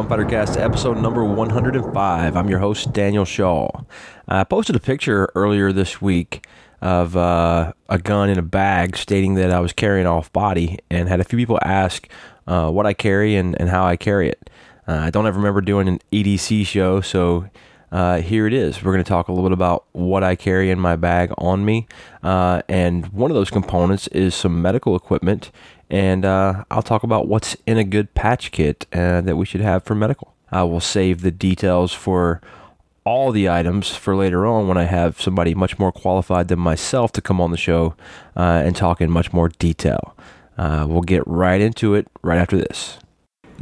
Gunfighter Cast, episode number 105. I'm your host, Daniel Shaw. I posted a picture earlier this week of uh, a gun in a bag stating that I was carrying off body and had a few people ask uh, what I carry and, and how I carry it. Uh, I don't ever remember doing an EDC show, so uh, here it is. We're going to talk a little bit about what I carry in my bag on me. Uh, and one of those components is some medical equipment. And uh, I'll talk about what's in a good patch kit uh, that we should have for medical. I will save the details for all the items for later on when I have somebody much more qualified than myself to come on the show uh, and talk in much more detail. Uh, we'll get right into it right after this.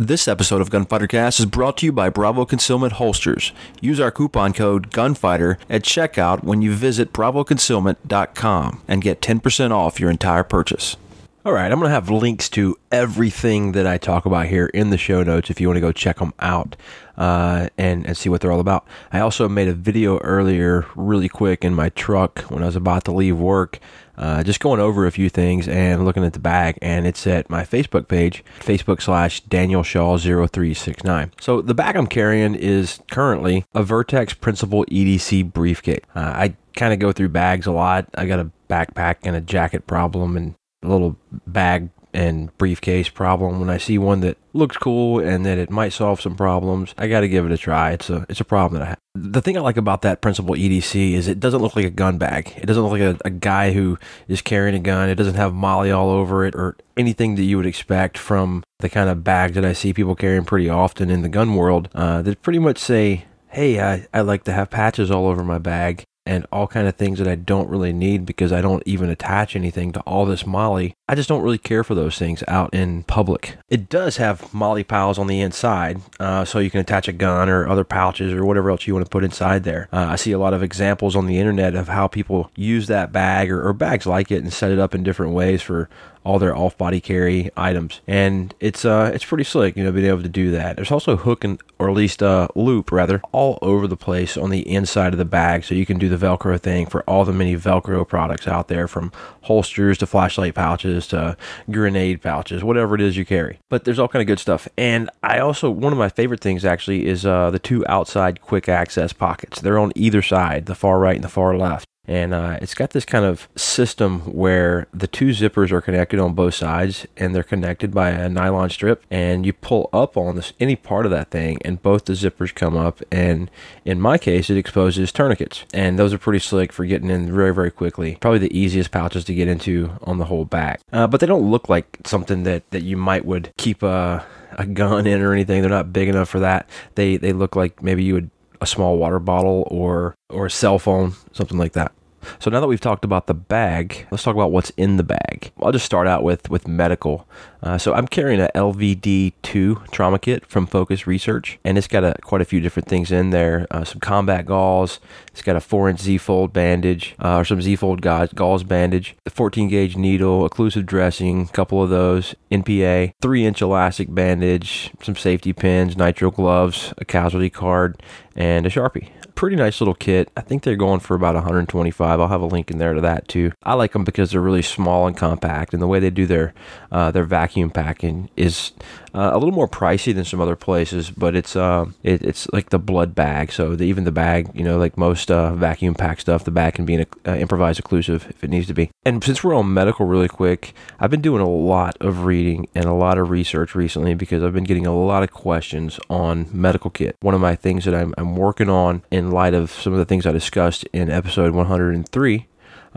This episode of Gunfighter Cast is brought to you by Bravo Concealment Holsters. Use our coupon code GUNFIGHTER at checkout when you visit bravoconcealment.com and get 10% off your entire purchase. All right, I'm going to have links to everything that I talk about here in the show notes if you want to go check them out uh, and, and see what they're all about. I also made a video earlier, really quick, in my truck when I was about to leave work, uh, just going over a few things and looking at the bag. And it's at my Facebook page, Facebook slash Daniel Shaw 0369. So the bag I'm carrying is currently a Vertx Principal EDC briefcase. Uh, I kind of go through bags a lot. I got a backpack and a jacket problem and little bag and briefcase problem when I see one that looks cool and that it might solve some problems. I got to give it a try. It's a it's a problem that I have. The thing I like about that principal EDC is it doesn't look like a gun bag. It doesn't look like a, a guy who is carrying a gun. It doesn't have MOLLE all over it or anything that you would expect from the kind of bag that I see people carrying pretty often in the gun world. Uh, that pretty much say, "Hey, I, I like to have patches all over my bag." And all kind of things that I don't really need because I don't even attach anything to all this MOLLE. I just don't really care for those things out in public. It does have MOLLE piles on the inside, uh, so you can attach a gun or other pouches or whatever else you want to put inside there. Uh, I see a lot of examples on the internet of how people use that bag or, or bags like it and set it up in different ways for all their off-body carry items, and it's uh it's pretty slick, you know, being able to do that. There's also hook and or at least uh, loop rather all over the place on the inside of the bag, so you can do the Velcro thing for all the many Velcro products out there, from holsters to flashlight pouches to grenade pouches, whatever it is you carry. But there's all kind of good stuff, and I also one of my favorite things actually is uh, the two outside quick access pockets. They're on either side, the far right and the far left and uh, it's got this kind of system where the two zippers are connected on both sides and they're connected by a nylon strip and you pull up on this any part of that thing and both the zippers come up and in my case it exposes tourniquets. And those are pretty slick for getting in very very quickly. Probably the easiest pouches to get into on the whole back. Uh, but they don't look like something that that you might would keep a a gun in or anything. They're not big enough for that. They they look like maybe you would a small water bottle or or a cell phone something like that so now that we've talked about the bag, let's talk about what's in the bag. I'll just start out with with medical. Uh, so I'm carrying a LVD2 trauma kit from Phokus Research, and it's got a, quite a few different things in there. Uh, some combat gauze. It's got a four-inch Z-fold bandage, uh, or some Z-fold gauze, gauze bandage, the 14-gauge needle, occlusive dressing, a couple of those, NPA, three-inch elastic bandage, some safety pins, nitrile gloves, a casualty card, and a sharpie pretty nice little kit. I think they're going for about 125. I'll have a link in there to that too. I like them because they're really small and compact, and the way they do their uh, their vacuum packing is uh, a little more pricey than some other places, but it's uh, it, it's like the blood bag. So the, even the bag, you know, like most uh, vacuum pack stuff, the bag can be an uh, improvised occlusive if it needs to be. And since we're on medical, really quick, I've been doing a lot of reading and a lot of research recently because I've been getting a lot of questions on medical kit. One of my things that I'm, I'm working on in light of some of the things I discussed in episode 103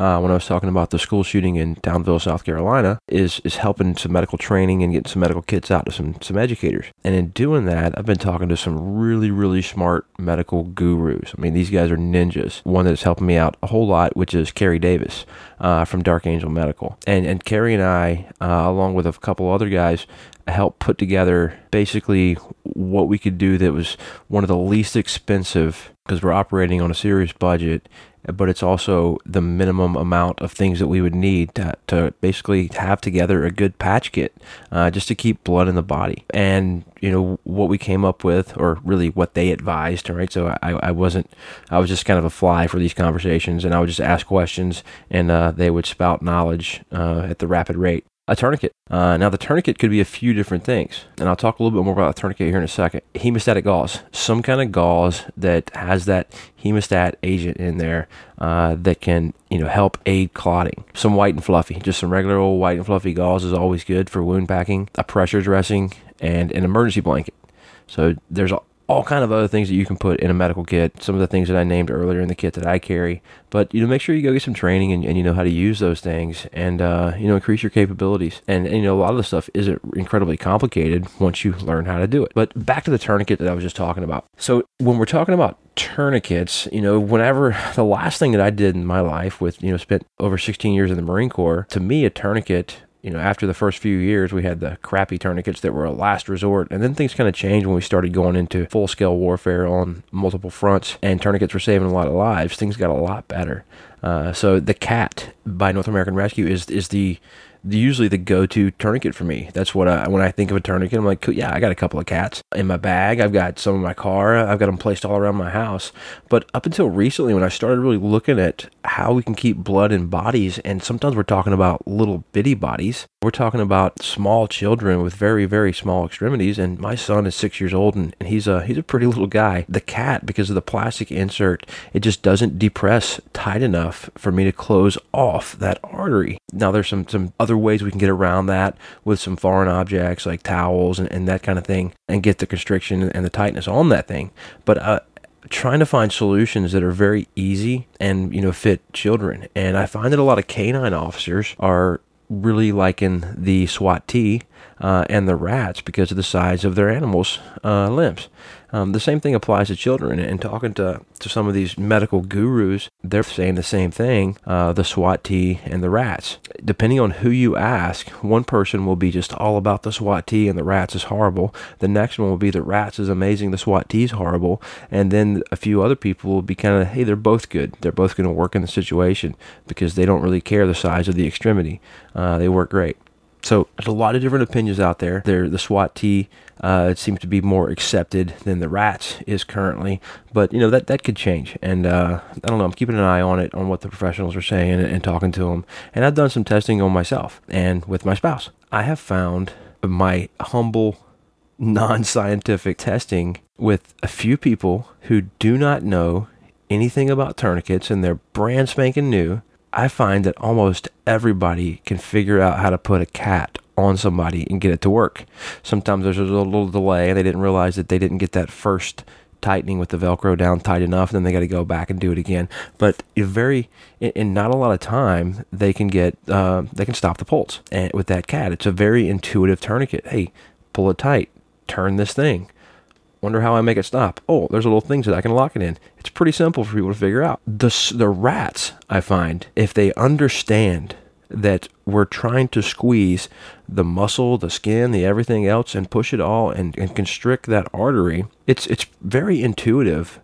uh, when I was talking about the school shooting in Townville, South Carolina, is is helping some medical training and getting some medical kits out to some some educators. And in doing that, I've been talking to some really really smart medical gurus. I mean, these guys are ninjas. One that's helping me out a whole lot, which is Kerry Davis uh, from Dark Angel Medical, and and Kerry and I, uh, along with a couple other guys, helped put together basically what we could do that was one of the least expensive because we're operating on a serious budget but it's also the minimum amount of things that we would need to, to basically have together a good patch kit uh, just to keep blood in the body. And, you know, what we came up with, or really what they advised, right? So I, I wasn't, I was just kind of a fly for these conversations and I would just ask questions and uh, they would spout knowledge uh, at the rapid rate. A tourniquet. Uh, now, the tourniquet could be a few different things, and I'll talk a little bit more about a tourniquet here in a second. Hemostatic gauze, some kind of gauze that has that hemostat agent in there uh, that can, you know, help aid clotting. Some white and fluffy, just some regular old white and fluffy gauze is always good for wound packing. A pressure dressing and an emergency blanket. So there's all kind of other things that you can put in a medical kit. Some of the things that I named earlier in the kit that I carry, but you know, make sure you go get some training and, and you know how to use those things, and uh, you know, increase your capabilities. And, and, you know, a lot of the stuff isn't incredibly complicated once you learn how to do it. But back to the tourniquet that I was just talking about. So when we're talking about tourniquets, you know, whenever the last thing that I did in my life with you know spent over 16 years in the Marine Corps, to me, a tourniquet you know, after the first few years, we had the crappy tourniquets that were a last resort. And then things kind of changed when we started going into full scale warfare on multiple fronts, and tourniquets were saving a lot of lives. Things got a lot better. Uh, so the CAT by North American Rescue is is the usually the go-to tourniquet for me. That's what I when I think of a tourniquet, I'm like, yeah, I got a couple of cats in my bag. I've got some in my car. I've got them placed all around my house. But up until recently, when I started really looking at how we can keep blood in bodies, and sometimes we're talking about little bitty bodies. We're talking about small children with very very small extremities. And my son is six years old, and, and he's a he's a pretty little guy. The cat, because of the plastic insert, it just doesn't depress tight enough for me to close off that artery. Now there's some some other other ways we can get around that with some foreign objects like towels and, and that kind of thing and get the constriction and the tightness on that thing. But uh, trying to find solutions that are very easy and you know fit children. And I find that a lot of canine officers are really liking the SWAT T uh, and the rats because of the size of their animals' uh, limbs. Um, the same thing applies to children. And talking to, to some of these medical gurus, they're saying the same thing uh, the SWAT T and the rats. Depending on who you ask, one person will be just all about the SWAT T and the rats is horrible. The next one will be the rats is amazing, the SWAT T is horrible. And then a few other people will be kind of, hey, they're both good. They're both going to work in the situation because they don't really care the size of the extremity. Uh, they work great. So there's a lot of different opinions out there. There, the SWAT T uh, seems to be more accepted than the rats is currently, but you know that that could change. And uh, I don't know. I'm keeping an eye on it, on what the professionals are saying, and, and talking to them. And I've done some testing on myself and with my spouse. I have found my humble, non-scientific testing with a few people who do not know anything about tourniquets, and they're brand spanking new I find that almost everybody can figure out how to put a cat on somebody and get it to work. Sometimes there's a little, little delay. And they didn't realize that they didn't get that first tightening with the velcro down tight enough and then they got to go back and do it again. But very in, not a lot of time they can get uh, they can stop the pulse and with that cat. It's a very intuitive tourniquet. Hey pull it tight. Turn this thing Wonder how I make it stop. Oh, there's little things that I can lock it in. It's pretty simple for people to figure out. The, the rats, I find, if they understand that we're trying to squeeze the muscle, the skin, the everything else, and push it all and, and constrict that artery, it's, it's very intuitive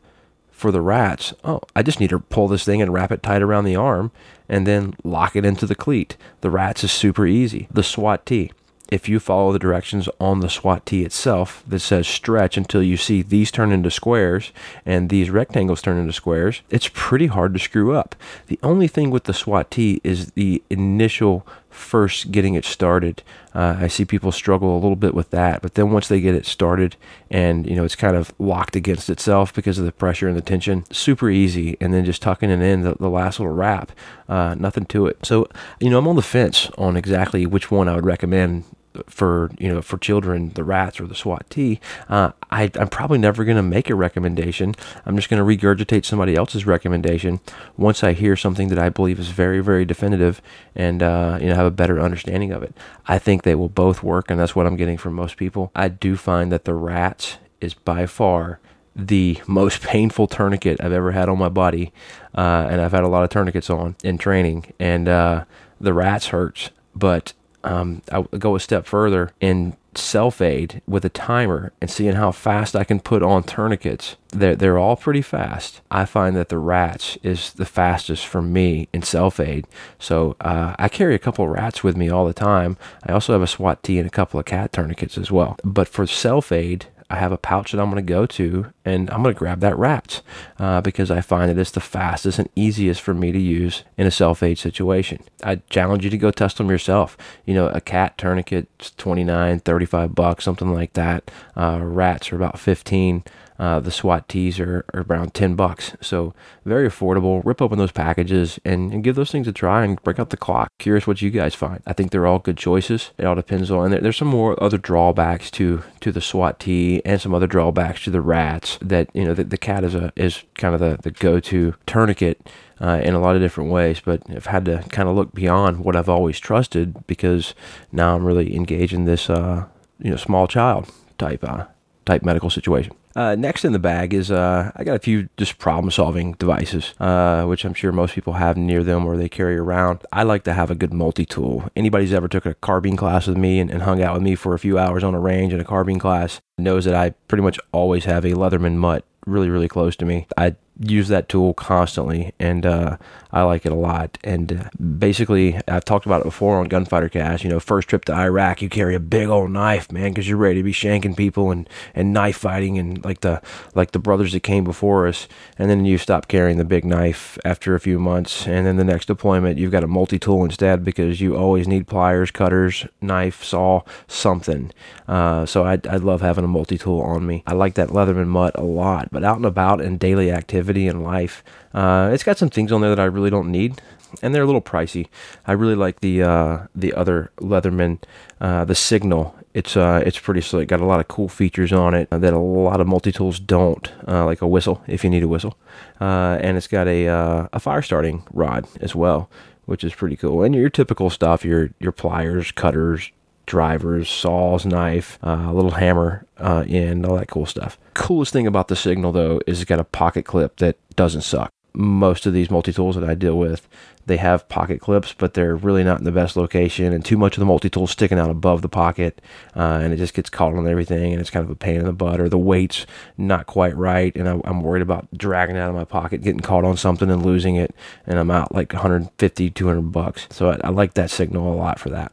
for the rats. Oh, I just need to pull this thing and wrap it tight around the arm and then lock it into the cleat. The rats is super easy. The SWAT T if you follow the directions on the SWAT T itself that says stretch until you see these turn into squares and these rectangles turn into squares, it's pretty hard to screw up. The only thing with the SWAT T is the initial first getting it started. Uh, I see people struggle a little bit with that, but then once they get it started and you know it's kind of locked against itself because of the pressure and the tension, super easy. And then just tucking it in the, the last little wrap, uh, nothing to it. So you know I'm on the fence on exactly which one I would recommend for you know for children, the rats or the SWAT T, uh, I, I'm probably never going to make a recommendation. I'm just going to regurgitate somebody else's recommendation once I hear something that I believe is very very definitive and uh, you know have a better understanding of it. I think they will both work, and that's what I'm getting from most people. I do find that the rats is by far the most painful tourniquet I've ever had on my body, uh, and I've had a lot of tourniquets on in training, and uh, the rats hurts, but um, I'll go a step further in self aid with a timer and seeing how fast I can put on tourniquets. They're, they're all pretty fast. I find that the rats is the fastest for me in self aid. So uh, I carry a couple rats with me all the time. I also have a SWAT T and a couple of cat tourniquets as well. But for self aid, I have a pouch that I'm going to go to and I'm going to grab that rat uh, because I find that it's the fastest and easiest for me to use in a self aid situation. I challenge you to go test them yourself. You know, a cat tourniquet, 29, 35 bucks, something like that. Uh, rats are about 15. Uh, the SWAT tees are, are, around 10 bucks. So very affordable. Rip open those packages and, and, give those things a try and break out the clock. Curious what you guys find. I think they're all good choices. It all depends on, there, there's some more other drawbacks to, to the SWAT tee and some other drawbacks to the rats that, you know, the, the cat is a, is kind of the, the go-to tourniquet. Uh, in a lot of different ways, but I've had to kind of look beyond what I've always trusted because now I'm really engaged in this, uh, you know, small child type, uh, type medical situation. Uh, next in the bag is uh, I got a few just problem solving devices, uh, which I'm sure most people have near them or they carry around. I like to have a good multi tool. Anybody's ever took a carbine class with me and, and hung out with me for a few hours on a range in a carbine class knows that I pretty much always have a Leatherman mutt really, really close to me. I use that tool constantly and uh, I like it a lot. And uh, basically, I've talked about it before on Gunfighter Cast. You know, first trip to Iraq, you carry a big old knife, man, because you're ready to be shanking people and, and knife fighting and like the like the brothers that came before us. And then you stop carrying the big knife after a few months, and then the next deployment, you've got a multi tool instead because you always need pliers, cutters, knife, saw, something. Uh, so I I love having a multi tool on me. I like that Leatherman mutt a lot, but out and about in daily activity and life. Uh, it's got some things on there that I really don't need, and they're a little pricey. I really like the uh, the other Leatherman, uh, the Signal. It's uh, it's pretty slick. Got a lot of cool features on it that a lot of multi tools don't, uh, like a whistle if you need a whistle, uh, and it's got a a fire starting rod as well, which is pretty cool. And your typical stuff, your your pliers, cutters, drivers, saws, knife, uh, a little hammer uh, in, all that cool stuff. Coolest thing about the Signal though is it's got a pocket clip that doesn't suck most of these multi tools that I deal with, they have pocket clips, but they're really not in the best location, and too much of the multi tool sticking out above the pocket, uh, and it just gets caught on everything, and it's kind of a pain in the butt, or the weight's not quite right, and I, am worried about dragging it out of my pocket, getting caught on something and losing it, and I'm out like 150, 200 bucks. So I, I like that signal a lot for that.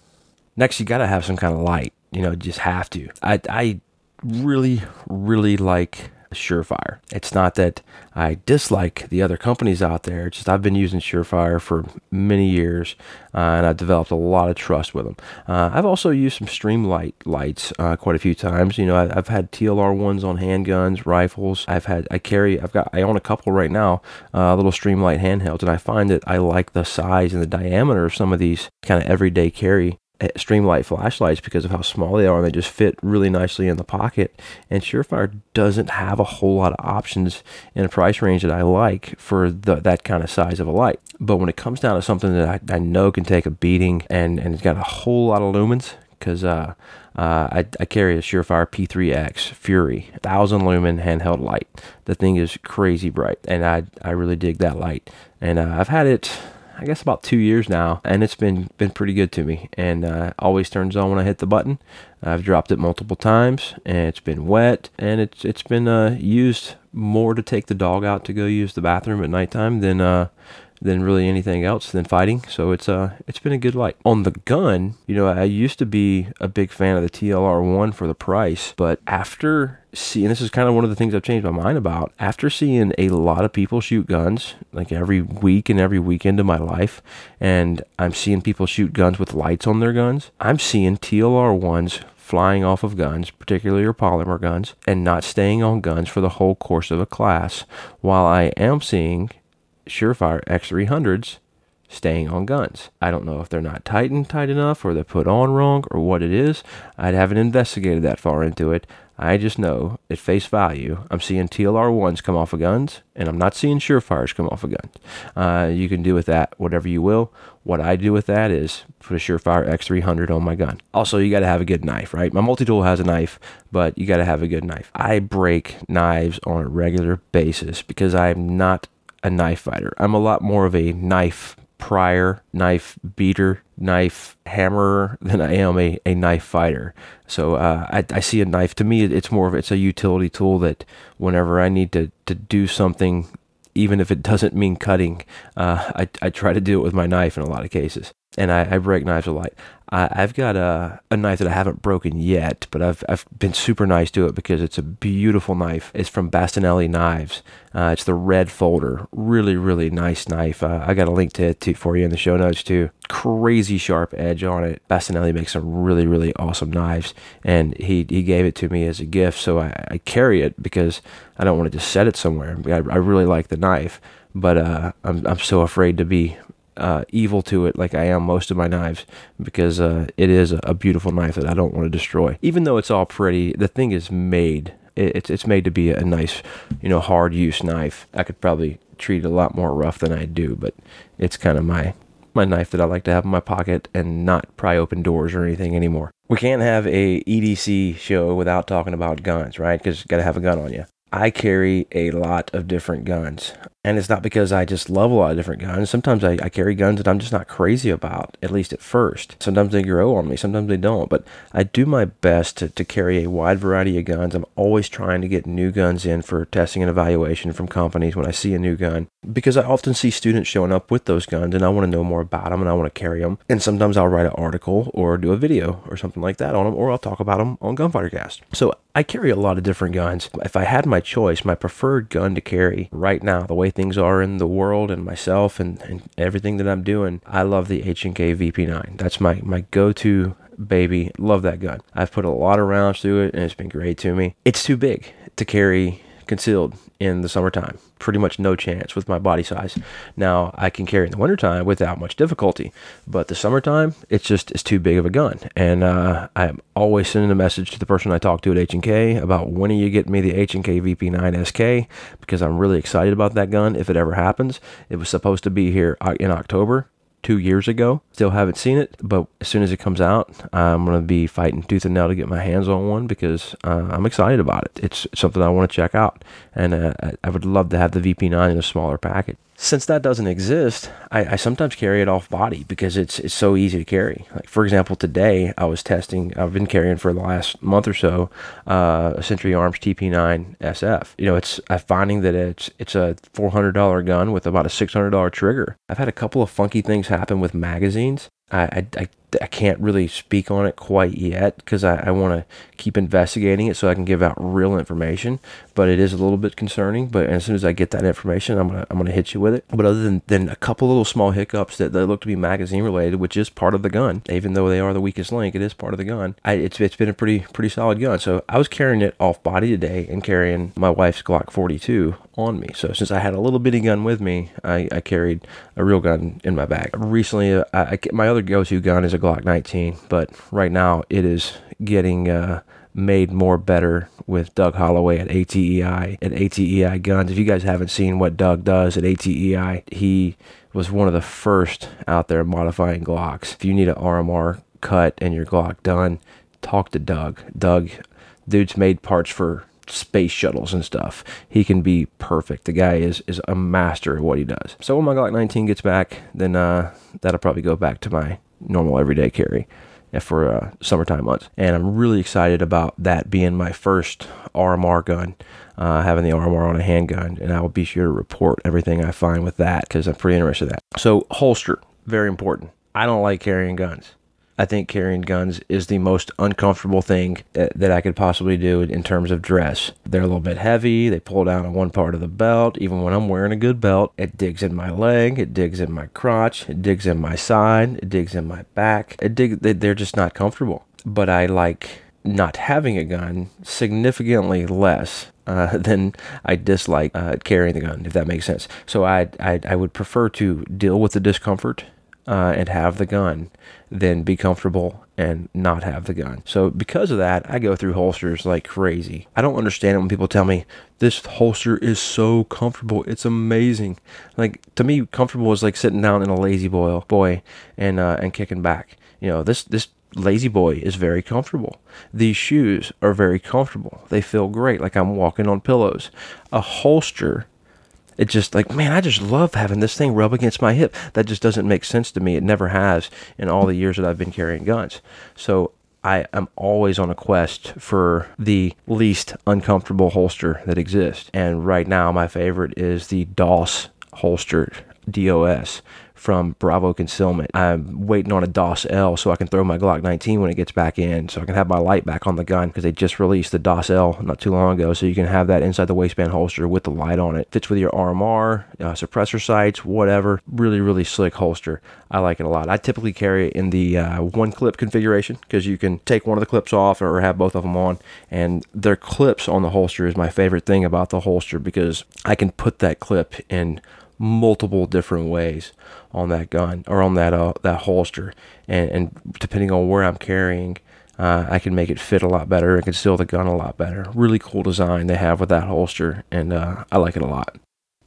Next, you got to have some kind of light. You know, just have to. I, I really, really like Surefire. It's not that I dislike the other companies out there. It's just I've been using Surefire for many years, uh, and I've developed a lot of trust with them. Uh, I've also used some Streamlight lights uh, quite a few times. You know, I, have had TLR ones on handguns, rifles. I've had I carry I've got I own a couple right now, uh, little Streamlight handhelds, and I find that I like the size and the diameter of some of these kind of everyday carry Streamlight flashlights because of how small they are and they just fit really nicely in the pocket. And Surefire doesn't have a whole lot of options in a price range that I like for the, that kind of size of a light. But when it comes down to something that I, I know can take a beating and, and it's got a whole lot of lumens, because uh, uh, I, I, carry a Surefire P3X Fury, 1000 lumen handheld light. The thing is crazy bright, and I, I really dig that light. And uh, I've had it I guess about two years now, and it's been been pretty good to me. And uh, always turns on when I hit the button. I've dropped it multiple times, and it's been wet, and it's it's been uh, used more to take the dog out to go use the bathroom at nighttime than uh, than really anything else than fighting. So it's uh it's been a good light. On the gun, you know, I used to be a big fan of the TLR one for the price, but after seeing this is kind of one of the things I've changed my mind about. After seeing a lot of people shoot guns, like every week and every weekend of my life, and I'm seeing people shoot guns with lights on their guns, I'm seeing TLR ones flying off of guns, particularly your polymer guns, and not staying on guns for the whole course of a class, while I am seeing Surefire X300s staying on guns. I don't know if they're not tightened tight enough or they're put on wrong or what it is. I haven't investigated that far into it. I just know at face value, I'm seeing TLR ones come off of guns, and I'm not seeing Surefires come off of guns. Uh, you can do with that whatever you will. What I do with that is put a Surefire X300 on my gun. Also, you got to have a good knife, right? My multi tool has a knife, but you got to have a good knife. I break knives on a regular basis because I'm not a knife fighter. I'm a lot more of a knife prior, knife beater, knife hammerer than I am a, a knife fighter. So uh, I, I see a knife to me, it's more of it's a utility tool that whenever I need to, to do something, even if it doesn't mean cutting, uh, I, I try to do it with my knife in a lot of cases. And I, I break knives a lot. I, I've got a, a knife that I haven't broken yet, but I've, I've been super nice to it because it's a beautiful knife. It's from Bastinelli Knives. Uh, it's the red folder. Really, really nice knife. Uh, I got a link to it too, for you in the show notes too. Crazy sharp edge on it. Bastinelli makes some really, really awesome knives, and he, he gave it to me as a gift, so I, I carry it because I don't want to just set it somewhere. I, I really like the knife, but uh, I'm, I'm so afraid to be uh, evil to it like I am most of my knives because uh, it is a beautiful knife that I don't want to destroy. Even though it's all pretty, the thing is made. It's it's made to be a nice, you know, hard use knife. I could probably treat it a lot more rough than I do, but it's kind of my my knife that I like to have in my pocket and not pry open doors or anything anymore. We can't have a EDC show without talking about guns, right? Because you got to have a gun on you. I carry a lot of different guns. And it's not because I just love a lot of different guns. Sometimes I, I, carry guns that I'm just not crazy about, at least at first. Sometimes they grow on me, sometimes they don't. But I do my best to, to carry a wide variety of guns. I'm always trying to get new guns in for testing and evaluation from companies when I see a new gun. Because I often see students showing up with those guns and I want to know more about them and I want to carry them. And sometimes I'll write an article or do a video or something like that on them, or I'll talk about them on Gunfighter Cast. So I carry a lot of different guns. If I had my choice, my preferred gun to carry right now, the way things are in the world and myself and, and everything that I'm doing, I love the H&K VP9. That's my, my go-to baby. Love that gun. I've put a lot of rounds through it and it's been great to me. It's too big to carry concealed in the summertime. Pretty much no chance with my body size. Now I can carry in the wintertime without much difficulty, but the summertime it's just it's too big of a gun. And uh, I'm always sending a message to the person I talk to at H and K about when are you getting me the H and K VP9 SK because I'm really excited about that gun if it ever happens. It was supposed to be here uh, in October two years ago. Still haven't seen it, but as soon as it comes out, I'm going to be fighting tooth and nail to get my hands on one because uh, I'm excited about it. It's something I want to check out, and uh, I would love to have the VP9 in a smaller package since that doesn't exist, I, I, sometimes carry it off body because it's it's so easy to carry. Like for example, today I was testing. I've been carrying for the last month or so uh, a Century Arms TP9 SF. You know, it's I'm finding that it's it's a four hundred dollar gun with about a six hundred dollar trigger. I've had a couple of funky things happen with magazines. I, I, I can't really speak on it quite yet because I, I want to keep investigating it so I can give out real information. But it is a little bit concerning. But as soon as I get that information, I'm gonna I'm gonna hit you with it. But other than, than a couple little small hiccups that, that look to be magazine related, which is part of the gun, even though they are the weakest link, it is part of the gun. I, it's it's been a pretty pretty solid gun. So I was carrying it off body today and carrying my wife's Glock 42 on me. So since I had a little bitty gun with me, I, I carried a real gun in my bag. Recently, uh, I, I, my other go-to gun is a Glock 19, but right now it is getting uh, made more better with Doug Holloway at ATEI at ATEI Guns. If you guys haven't seen what Doug does at ATEI, he was one of the first out there modifying Glocks. If you need an RMR cut and your Glock done, talk to Doug. Doug, dude's made parts for space shuttles and stuff. He can be perfect. The guy is is a master at what he does. So when my Glock 19 gets back, then uh, that'll probably go back to my normal everyday carry for uh, summertime months. And I'm really excited about that being my first RMR gun, uh, having the RMR on a handgun. And I will be sure to report everything I find with that because I'm pretty interested in that. So holster, very important. I don't like carrying guns. I think carrying guns is the most uncomfortable thing that, that, I could possibly do in terms of dress. They're a little bit heavy. They pull down on one part of the belt. Even when I'm wearing a good belt, it digs in my leg. It digs in my crotch. It digs in my side. It digs in my back. It dig, they're just not comfortable. But I like not having a gun significantly less uh, than I dislike uh, carrying the gun, if that makes sense. So I, I I would prefer to deal with the discomfort uh, and have the gun than be comfortable and not have the gun. So because of that, I go through holsters like crazy. I don't understand it when people tell me this holster is so comfortable. It's amazing. Like to me, comfortable is like sitting down in a lazy boy, boy, and uh, and kicking back. You know, this this lazy boy is very comfortable. These shoes are very comfortable. They feel great, like I'm walking on pillows. A holster it just like man i just love having this thing rub against my hip. That just doesn't make sense to me. It never has in all the years that i've been carrying guns. So i am always on a quest for the least uncomfortable holster that exists. And right now my favorite is the dos holster dos from Bravo Concealment. I'm waiting on a DOS L so I can throw my Glock 19 when it gets back in, so I can have my light back on the gun because they just released the DOS L not too long ago, so you can have that inside the waistband holster with the light on it. Fits with your RMR, uh, suppressor sights, whatever. Really, really slick holster. I like it a lot. I typically carry it in the uh, one clip configuration because you can take one of the clips off or have both of them on, and their clips on the holster is my favorite thing about the holster because I can put that clip in multiple different ways on that gun or on that uh, that holster, and and depending on where I'm carrying. Uh, I can make it fit a lot better. I can seal the gun a lot better. Really cool design they have with that holster, and uh, I like it a lot.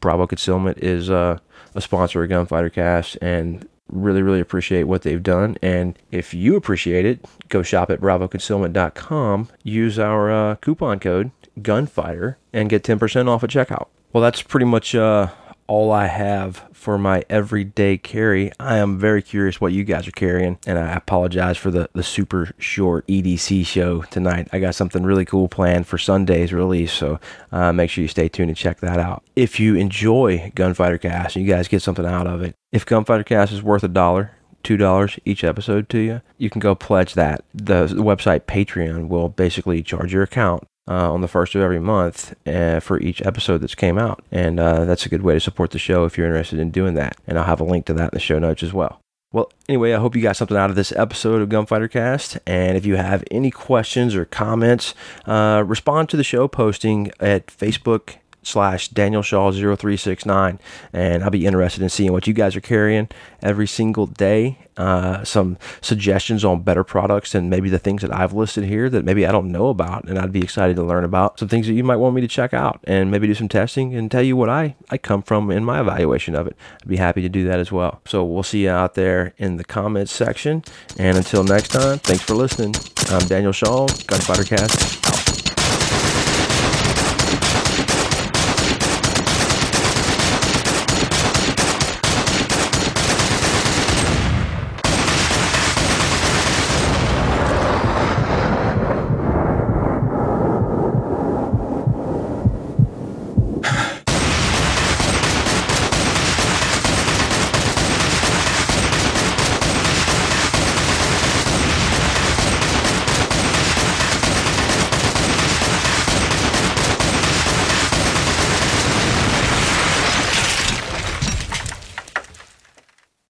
Bravo Concealment is uh, a sponsor of Gunfighter Cast, and really, really appreciate what they've done. And if you appreciate it, go shop at bravoconcealment.com. Use our uh, coupon code Gunfighter and get 10% off at checkout. Well, that's pretty much uh, all I have for my everyday carry. I am very curious what you guys are carrying, and I apologize for the, the super short EDC show tonight. I got something really cool planned for Sunday's release, so uh, make sure you stay tuned and check that out. If you enjoy Gunfighter Cast and you guys get something out of it, if Gunfighter Cast is worth a dollar, two dollars each episode to you, you can go pledge that. The, the website Patreon will basically charge your account uh, on the first of every month uh, for each episode that's came out. And uh, that's a good way to support the show if you're interested in doing that. And I'll have a link to that in the show notes as well. Well, anyway, I hope you got something out of this episode of Gunfighter Cast. And if you have any questions or comments, uh, respond to the show posting at Facebook slash Daniel Shaw 0369. And I'll be interested in seeing what you guys are carrying every single day. Uh, some suggestions on better products and maybe the things that I've listed here that maybe I don't know about. And I'd be excited to learn about some things that you might want me to check out and maybe do some testing and tell you what I, I come from in my evaluation of it. I'd be happy to do that as well. So we'll see you out there in the comments section. And until next time, thanks for listening. I'm Daniel Shaw, Gunfighter Cast.